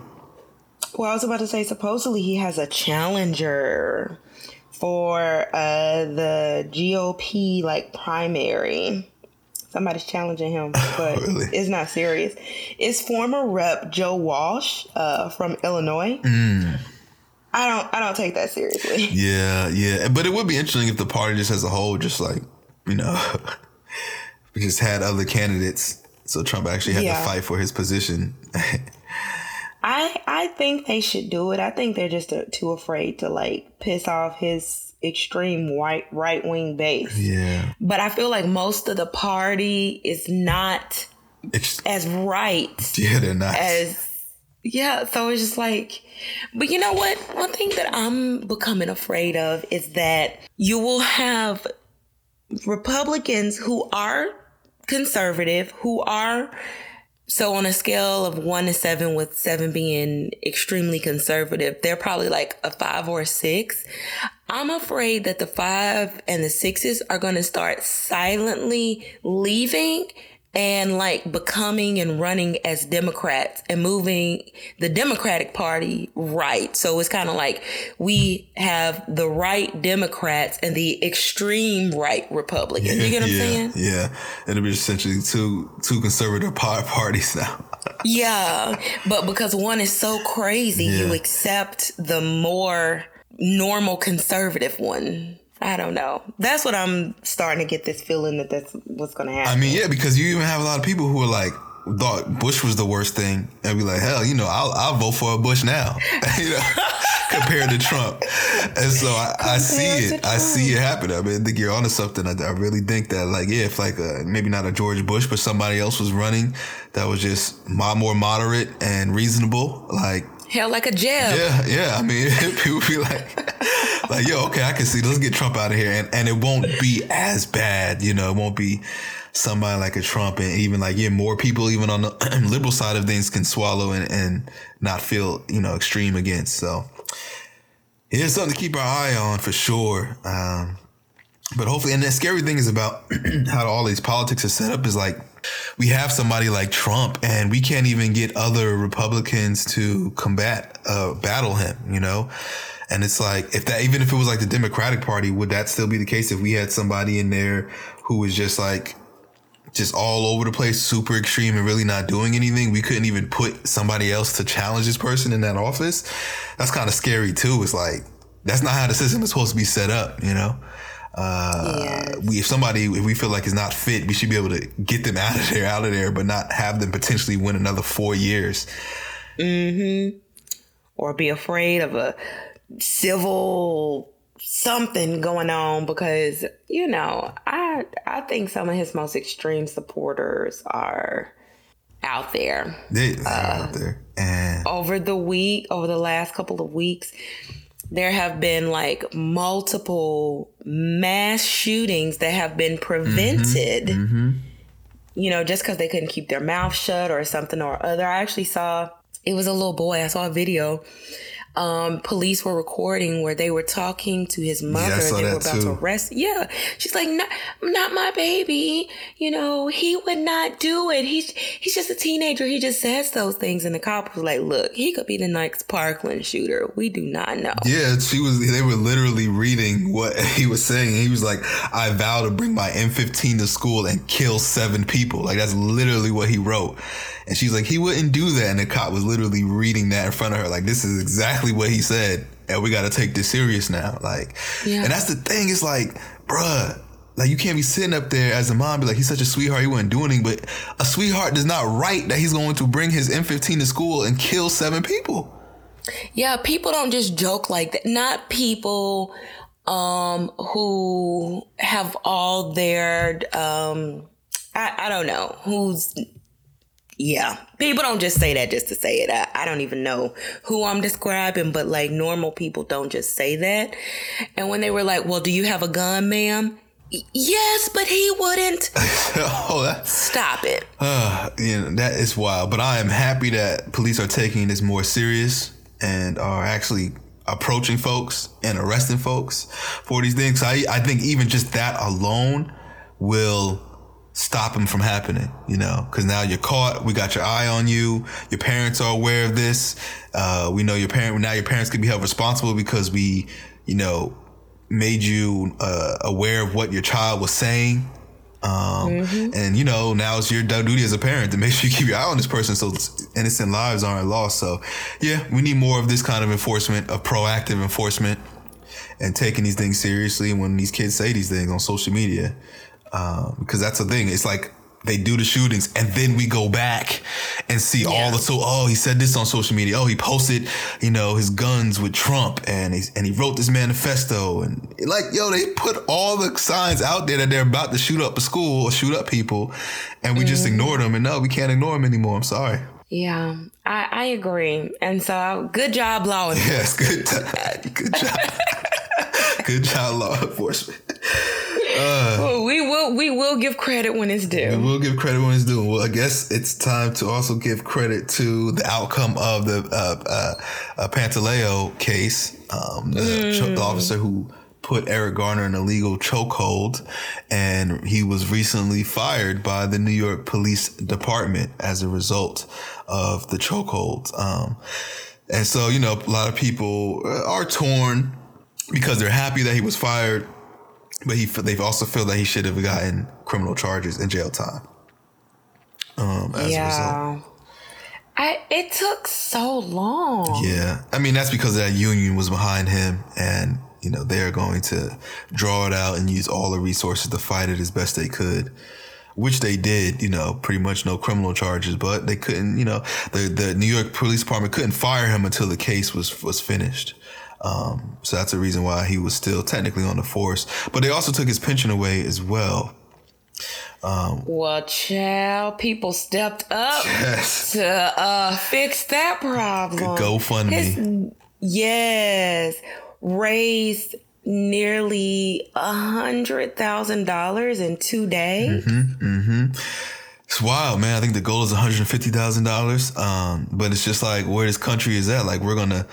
Well, I was about to say, supposedly he has a challenger for uh, the GOP like primary. Somebody's challenging him, but really? it's not serious. It's former Rep Joe Walsh uh, from Illinois. Mm. I don't I don't take that seriously. Yeah, yeah. But it would be interesting if the party just as a whole just like, you know, we just had other candidates. So Trump actually had Yeah. to fight for his position. I I think they should do it. I think they're just too afraid to like piss off his extreme white right wing base. yeah. But I feel like most of the party is not It's, as right yeah, they're not. as yeah so it's just like but you know what one thing that i'm becoming afraid of is that you will have republicans who are conservative who are so on a scale of one to seven with seven being extremely conservative they're probably like a five or a six. I'm afraid that the five and the sixes are going to start silently leaving and like becoming and running as Democrats and moving the Democratic Party right. So it's kind of like we have the right Democrats and the extreme right Republicans. You get what I'm saying? Yeah. It'll be essentially two two conservative par- parties now. Yeah. But because one is so crazy, you accept the more normal conservative one. I don't know. That's what I'm starting to get this feeling that that's what's going to happen. I mean, yeah, because you even have a lot of people who are like thought Bush was the worst thing, and be like, hell, you know, I'll I'll vote for a Bush now, you know, compared to Trump. And so I, I see it, I see it happen. I mean, I think you're onto something. I, I really think that, like, yeah, if like a, maybe not a George Bush, but somebody else was running that was just mo- more moderate and reasonable, like. Hell like a Jeb. Yeah, yeah. I mean, people be like, like, yo, okay, I can see. Let's get Trump out of here, and and it won't be as bad. You know, it won't be somebody like a Trump, and even like yeah, more people even on the liberal side of things can swallow and and not feel you know extreme against. So it's something to keep our eye on for sure. Um, but hopefully, and the scary thing is about how all these politics are set up is like we have somebody like Trump, and we can't even get other Republicans to combat, uh, battle him. You know, and it's like if that, even if it was like the Democratic Party, would that still be the case if we had somebody in there who was just like just all over the place, super extreme, and really not doing anything? We couldn't even put somebody else to challenge this person in that office. That's kind of scary too. It's like that's not how the system is supposed to be set up. You know. Uh, Yes. we if somebody if we feel like is not fit, we should be able to get them out of there, out of there, but not have them potentially win another four years. Mm-hmm. Or be afraid of a civil something going on because you know I I think some of his most extreme supporters are out there. They, they're out there, and Over the week, over the last couple of weeks, there have been like multiple mass shootings that have been mm-hmm. prevented. Mm-hmm. You know, just because they couldn't keep their mouth shut or something or other. I actually saw it was a little boy. I saw a video. Um, police were recording where they were talking to his mother. saw they were about to arrest. Yeah, she's like, not, not my baby. You know, he would not do it. He's he's just a teenager. He just says those things. And the cop was like, look, he could be the next Parkland shooter. We do not know. yeah, she was. They were literally reading what he was saying. He was like, "I vow to bring my M15 to school and kill seven people." Like that's literally what he wrote. And she's like, "He wouldn't do that." And the cop was literally reading that in front of her. Like this is exactly what he said, and we got to take this serious now. Like, Yeah. and that's the thing. It's like, bruh. Like you can't be sitting up there as a mom, be like, he's such a sweetheart, he wouldn't do anything. But a sweetheart does not write that he's going to bring his M15 to school and kill seven people. Yeah, people don't just joke like that. Not people um who have all their um I, I don't know who's yeah. People don't just say that just to say it. I, I don't even know who i'm describing but like normal people don't just say that. And when they were like well do you have a gun ma'am? "Y- yes but he wouldn't. Oh, that's stop it. Uh, you know, that is wild. But I am happy that police are taking this more serious and are actually approaching folks and arresting folks for these things. I I think even just that alone will stop them from happening. You know, because now you're caught. We got your eye on you. Your parents are aware of this. Uh, we know your parent. Now your parents can be held responsible because we, you know, made you uh, aware of what your child was saying Um, mm-hmm. And you know, now it's your duty as a parent to make sure you keep your eye on this person so innocent lives aren't lost. So, yeah, we need more of this kind of enforcement, of proactive enforcement, and taking these things seriously when these kids say these things on social media. Um, because that's the thing. It's like they do the shootings and then we go back and see yeah. all the so oh he said this on social media oh he posted you know his guns with Trump and he and he wrote this manifesto and like yo they put all the signs out there that they're about to shoot up a school or shoot up people and we mm. just ignored them and no we can't ignore them anymore I'm sorry yeah I, I agree and so good job law enforcement yes good good job good job law enforcement uh, well, we will we will give credit when it's due. We will give credit when it's due. Well, I guess it's time to also give credit to the outcome of the uh, uh, uh Pantaleo case. Um, the, mm. the officer who put Eric Garner in a legal chokehold, and he was recently fired by the New York Police Department as a result of the chokehold. Um, and so, you know, a lot of people are torn because they're happy that he was fired but he they also feel that he should have gotten criminal charges and jail time. Um, as yeah. a result. I, it took so long. Yeah. I mean, that's because that union was behind him and, you know, they're going to draw it out and use all the resources to fight it as best they could, which they did, you know, pretty much no criminal charges, but they couldn't, you know, the, the New York Police Department couldn't fire him until the case was, was finished. Um, so that's the reason why he was still technically on the force. But they also took his pension away as well. Um, well, child, people stepped up yes. to uh, fix that problem. GoFundMe. His, yes, raised nearly a hundred thousand dollars in two days. Mm-hmm, mm-hmm. It's wild, man. I think the goal is one hundred fifty thousand um, dollars. But it's just like where this country is at. Like we're gonna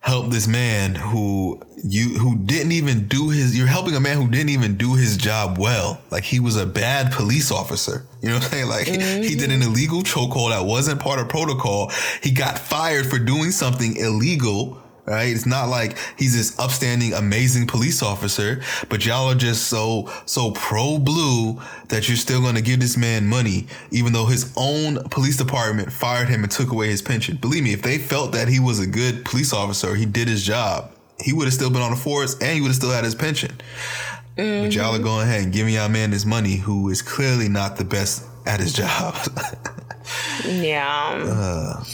help this man who you who didn't even do his you're helping a man who didn't even do his job well like he was a bad police officer you know what i'm saying like mm-hmm. he did an illegal chokehold that wasn't part of protocol he got fired for doing something illegal right? It's not like he's this upstanding, amazing police officer, but y'all are just so, so pro blue that you're still going to give this man money, even though his own police department fired him and took away his pension. Believe me, if they felt that he was a good police officer, he did his job, he would have still been on the force and he would have still had his pension. Mm-hmm. But y'all are going ahead and giving y'all man this money who is clearly not the best at his job. yeah. Uh,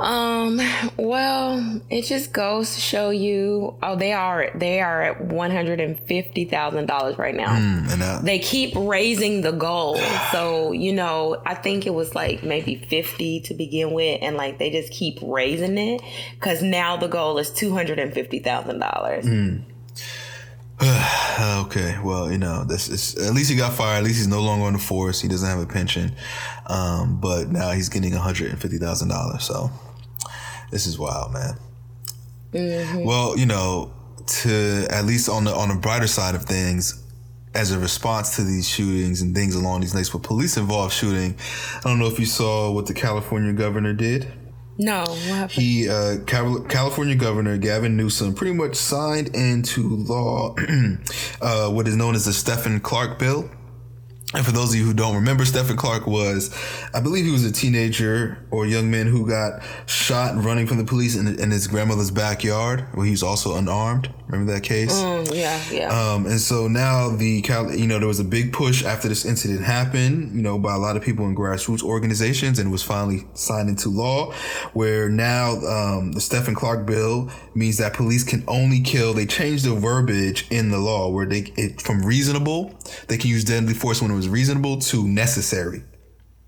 um, well, it just goes to show you. Oh, they are they are at one hundred and fifty thousand dollars right now. Mm, they keep raising the goal, so you know I think it was like maybe fifty to begin with, and like they just keep raising it because now the goal is two hundred and fifty thousand dollars. Mm. okay, well, you know, this is at least he got fired. At least he's no longer on the force. He doesn't have a pension, um, but now he's getting one hundred and fifty thousand dollars. So this is wild, man. Mm-hmm. Well, you know, to at least on the on the brighter side of things, as a response to these shootings and things along these lines, with police involved shooting, I don't know if you saw what the California governor did. No, He, uh, California Governor Gavin Newsom, pretty much signed into law uh, what is known as the Stephon Clark Bill. And for those of you who don't remember, Stephon Clark was, I believe he was a teenager or young man who got shot running from the police in, in his grandmother's backyard, where he was also unarmed. Remember that case? Mm, yeah, yeah. Um, and so now the, you know, there was a big push after this incident happened, you know, by a lot of people in grassroots organizations, and it was finally signed into law, where now um, the Stephon Clark bill means that police can only kill. They changed the verbiage in the law where they it, from reasonable, they can use deadly force when it was reasonable to necessary.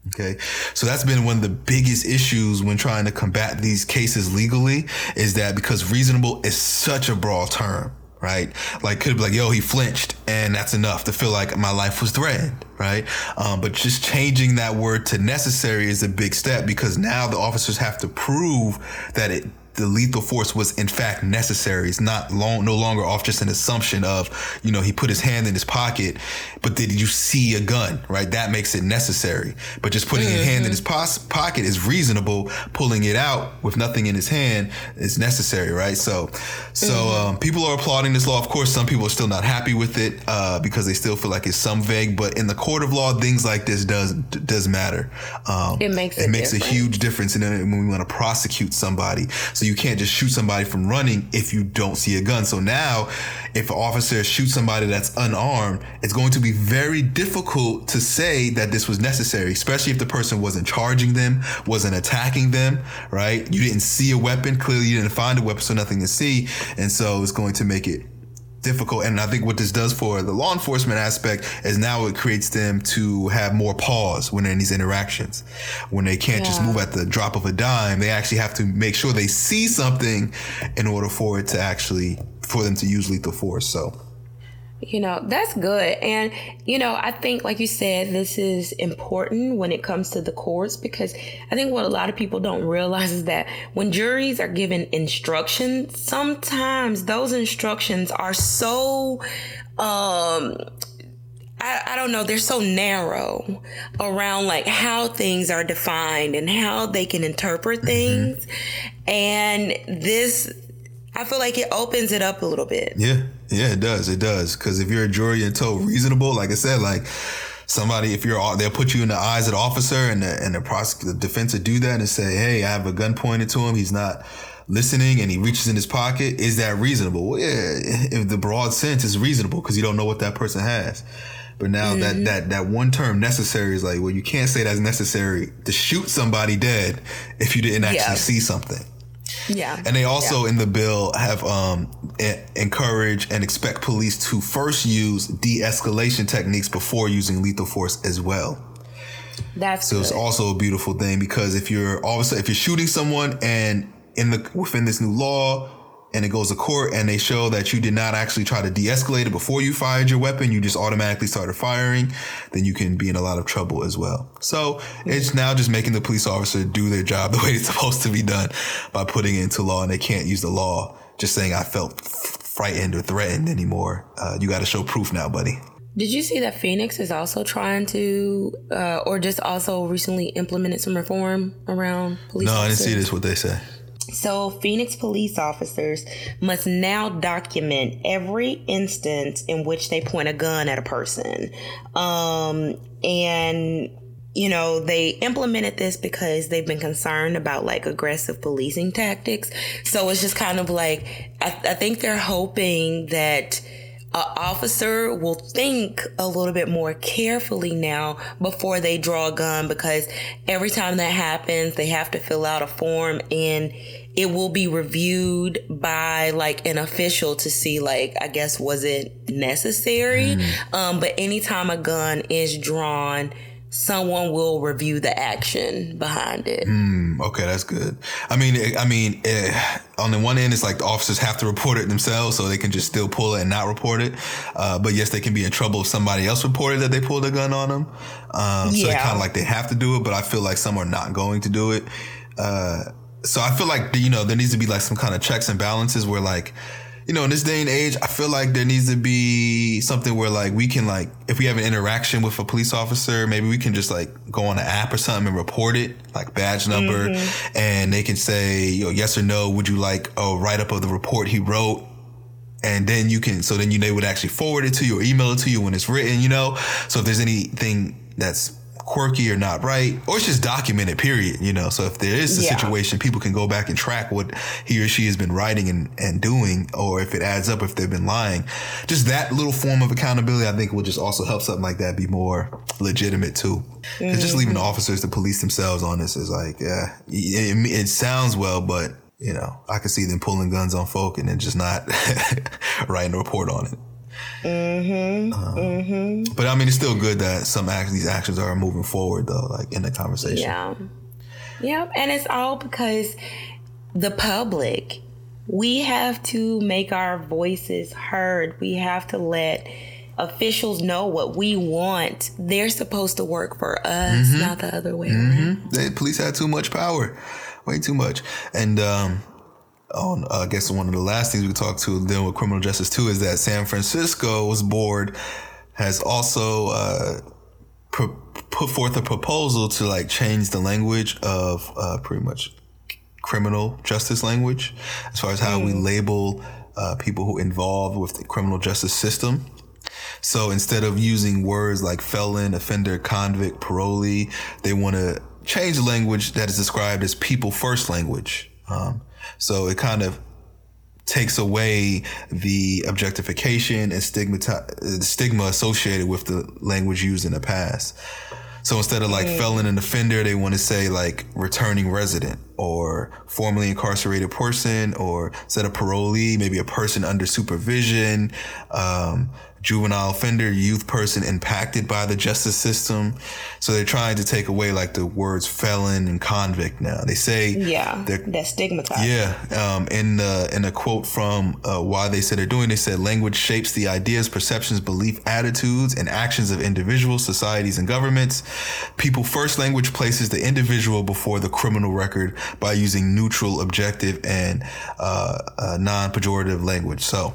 Okay. So that's been one of the biggest issues when trying to combat these cases legally is that because reasonable is such a broad term, right? Like could be like, yo, he flinched and that's enough to feel like my life was threatened, right? Um, but just changing that word to necessary is a big step because now the officers have to prove that it the lethal force was in fact necessary. It's not long, no longer off just an assumption of, you know, he put his hand in his pocket, but did you see a gun, right? That makes it necessary. But just putting mm-hmm. hand in his pos- pocket is reasonable. Pulling it out with nothing in his hand is necessary, right? So, so mm-hmm. um, people are applauding this law. Of course, some people are still not happy with it uh, because they still feel like it's some vague. But in the court of law, things like this does does matter. Um, it makes it makes difference. a huge difference in when we want to prosecute somebody. So you can't just shoot somebody from running if you don't see a gun. So now, if an officer shoots somebody that's unarmed, it's going to be very difficult to say that this was necessary, especially if the person wasn't charging them, wasn't attacking them, right? You didn't see a weapon. Clearly, you didn't find a weapon, so nothing to see. And so it's going to make it difficult. And I think what this does for the law enforcement aspect is now it creates them to have more pause when they're in these interactions. When they can't yeah. just move at the drop of a dime, they actually have to make sure they see something in order for it to actually, for them to use lethal force. So you know, that's good. And, you know, I think, like you said, this is important when it comes to the courts because I think what a lot of people don't realize is that when juries are given instructions, sometimes those instructions are so, um, I, I don't know, they're so narrow around like how things are defined and how they can interpret mm-hmm. things. Mm-hmm. And this I feel like it opens it up a little bit. Yeah, yeah, it does. It does. Because if you're a jury and told reasonable, like I said, like somebody, if you're, they'll put you in the eyes of the officer and the, and the prosecutor, the defense would do that and say, hey, I have a gun pointed to him. He's not listening and he reaches in his pocket. Is that reasonable? Well, yeah, if the broad sense is reasonable because you don't know what that person has. But now mm-hmm. that, that, that one term necessary is like, well, you can't say that's necessary to shoot somebody dead if you didn't actually yeah. see something. Yeah. And they also yeah. in the bill have um, encourage and expect police to first use de-escalation techniques before using lethal force as well. That's so good. it's also a beautiful thing because if you're all of a sudden if you're shooting someone and in the within this new law and it goes to court and they show that you did not actually try to de-escalate it before you fired your weapon, you just automatically started firing, then you can be in a lot of trouble as well. So it's now just making the police officer do their job the way it's supposed to be done by putting it into law and they can't use the law just saying I felt frightened or threatened anymore. Uh, you got to show proof now, buddy. Did you see that Phoenix is also trying to, uh, or just also recently implemented some reform around police? No, officers? I didn't see this. What they say. So, Phoenix police officers must now document every instance in which they point a gun at a person. Um, and you know, they implemented this because they've been concerned about like aggressive policing tactics. So it's just kind of like, I, I think they're hoping that an officer will think a little bit more carefully now before they draw a gun because every time that happens, they have to fill out a form and it will be reviewed by like an official to see like I guess was it necessary. Mm. Um, but anytime a gun is drawn, someone will review the action behind it. Mm, okay, that's good. I mean, I mean, eh, on the one end, it's like the officers have to report it themselves, so they can just still pull it and not report it. Uh, but yes, they can be in trouble if somebody else reported that they pulled a gun on them. Um, yeah. So they kind of like they have to do it, but I feel like some are not going to do it. Uh, so I feel like you know there needs to be like some kind of checks and balances where like you know, in this day and age, I feel like there needs to be something where like we can like if we have an interaction with a police officer, maybe we can just like go on an app or something and report it, like badge number, mm-hmm. and they can say, you know, yes or no, would you like a write up of the report he wrote? And then you can, so then you they would actually forward it to you or email it to you when it's written, you know. So if there's anything that's quirky or not right, or it's just documented, period, you know. So if there is a yeah. situation, people can go back and track what he or she has been writing and, and doing, or if it adds up, if they've been lying. Just that little form of accountability, I think, will just also help something like that be more legitimate too. mm just leaving the mm-hmm. officers to police themselves on this is like, yeah, it, it sounds well, but you know, I can see them pulling guns on folk and then just not writing a report on it. Mm-hmm. Um, mm-hmm. But I mean, it's still good that some act- these actions are moving forward, though, like in the conversation. Yeah. Yep. And it's all because the public, we have to make our voices heard. We have to let officials know what we want. They're supposed to work for us, mm-hmm. not the other way mm-hmm. around. The police have too much power, way too much. And, um, on uh, I guess one of the last things we talked to dealing with criminal justice too is that San Francisco's board has also uh, pr- put forth a proposal to like change the language of uh, pretty much criminal justice language as far as how mm. we label uh, people who involved with the criminal justice system. So instead of using words like felon, offender, convict, parolee, they want to change the language that is described as people first language. Um, so it kind of takes away the objectification and stigma stigma associated with the language used in the past. So instead of like mm. felon and offender, they want to say like returning resident or formerly incarcerated person, or instead of parolee, maybe a person under supervision. Um, juvenile offender, youth person impacted by the justice system. So they're trying to take away like the words felon and convict now. They say yeah, they're stigmatized. Yeah, um, in the in a quote from uh, why they said they're doing, they said language shapes the ideas, perceptions, belief, attitudes, and actions of individuals, societies, and governments. People first language places the individual before the criminal record by using neutral, objective, and uh, uh, non-pejorative language. So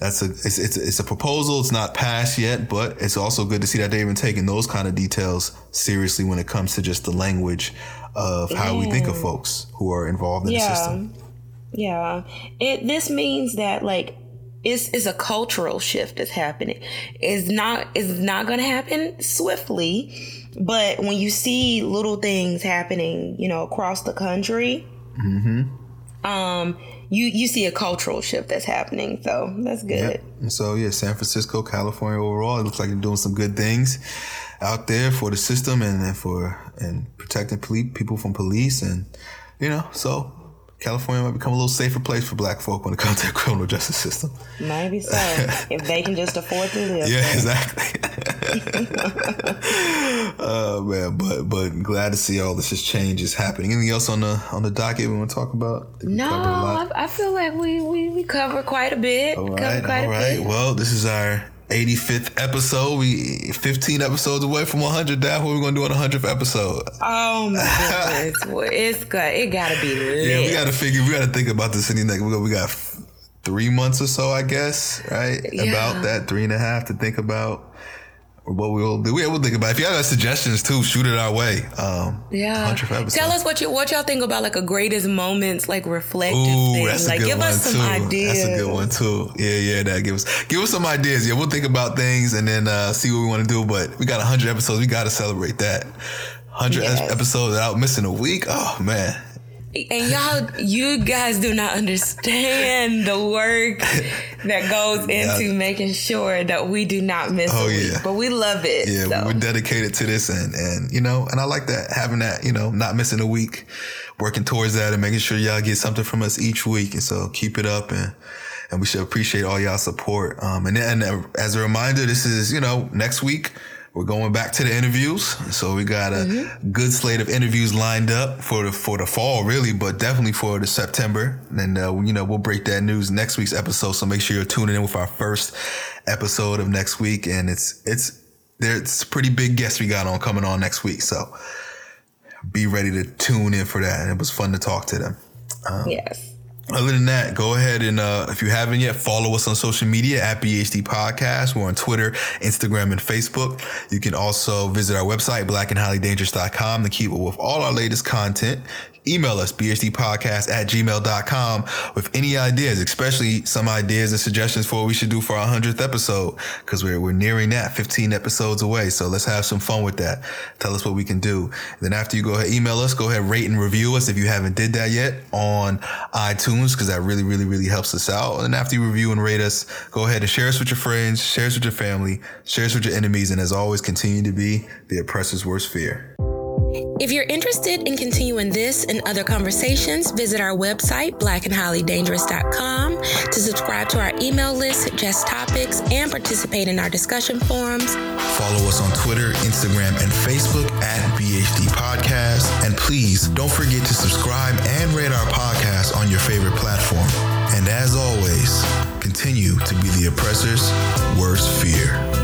that's a it's, it's it's a proposal. It's not passed yet, but it's also good to see that they're even taking those kind of details seriously when it comes to just the language of how we think of folks who are involved in yeah. the system. Yeah, it this means that like it's, it's a cultural shift that's happening. It's not it's not going to happen swiftly, but when you see little things happening, you know, across the country, mm-hmm. um you you see a cultural shift that's happening. So that's good. Yep. So yeah, San Francisco, California overall, it looks like they're doing some good things out there for the system and, and for and protecting people from police and you know so California might become a little safer place for black folk when it comes to the criminal justice system. Maybe so. if they can just afford to live. Yeah, there. exactly. oh man, but but glad to see all this change is happening. Anything else on the on the docket we want to talk about? No, I, I, feel like we, we we cover quite a bit. All right, all right. Well, this is our 85th episode. We 15 episodes away from 100. That what we're gonna do on the 100th episode. Oh my goodness, well, it's got it gotta be lit. Yeah, we gotta figure. We gotta think about this. Any next. We got, we got three months or so, I guess. Right, yeah. about that three and a half to think about what we'll do. We will think about. It. If you have suggestions too, shoot it our way. Um, yeah. Tell us what you what y'all think about like a greatest moments, like reflective Ooh, thing. That's a like good give one us some too. ideas. That's a good one too. Yeah, yeah. That give us give us some ideas. Yeah, we'll think about things and then uh, see what we want to do. But we got hundred episodes. We got to celebrate that. Hundred yes. episodes without missing a week. Oh man. And y'all, you guys do not understand the work that goes into making sure that we do not miss oh, a week. Yeah. But we love it. Yeah, so. we're dedicated to this, and and you know, and I like that having that, you know, not missing a week, working towards that, and making sure y'all get something from us each week. And so keep it up, and and we should appreciate all y'all support. Um, and and as a reminder, this is you know next week we're going back to the interviews. So we got a mm-hmm. good slate of interviews lined up for the for the fall, really, but definitely for the September. And uh, you know we'll break that news next week's episode. So make sure you're tuning in with our first episode of next week. And it's it's there's pretty big guests we got on coming on next week. So be ready to tune in for that. And it was fun to talk to them. Um, yes. Other than that, go ahead and uh, if you haven't yet, follow us on social media at BHD Podcast. We're on Twitter, Instagram, and Facebook. You can also visit our website, blackandhighlydangerous.com to keep up with all our latest content email us bhdpodcast at gmail.com with any ideas especially some ideas and suggestions for what we should do for our 100th episode because we're, we're nearing that 15 episodes away. So let's have some fun with that. Tell us what we can do. And then after you go ahead email us go ahead rate and review us if you haven't did that yet on itunes because that really really really helps us out. And after you review and rate us go ahead and share us with your friends share us with your family share us with your enemies and as always continue to be the oppressor's worst fear if you're interested in continuing this and other conversations, visit our website, blackandhighlydangerous.com, to subscribe to our email list, suggest topics, and participate in our discussion forums. Follow us on Twitter, Instagram, and Facebook at BHD Podcast. And please don't forget to subscribe and rate our podcast on your favorite platform. And as always, continue to be the oppressor's worst fear.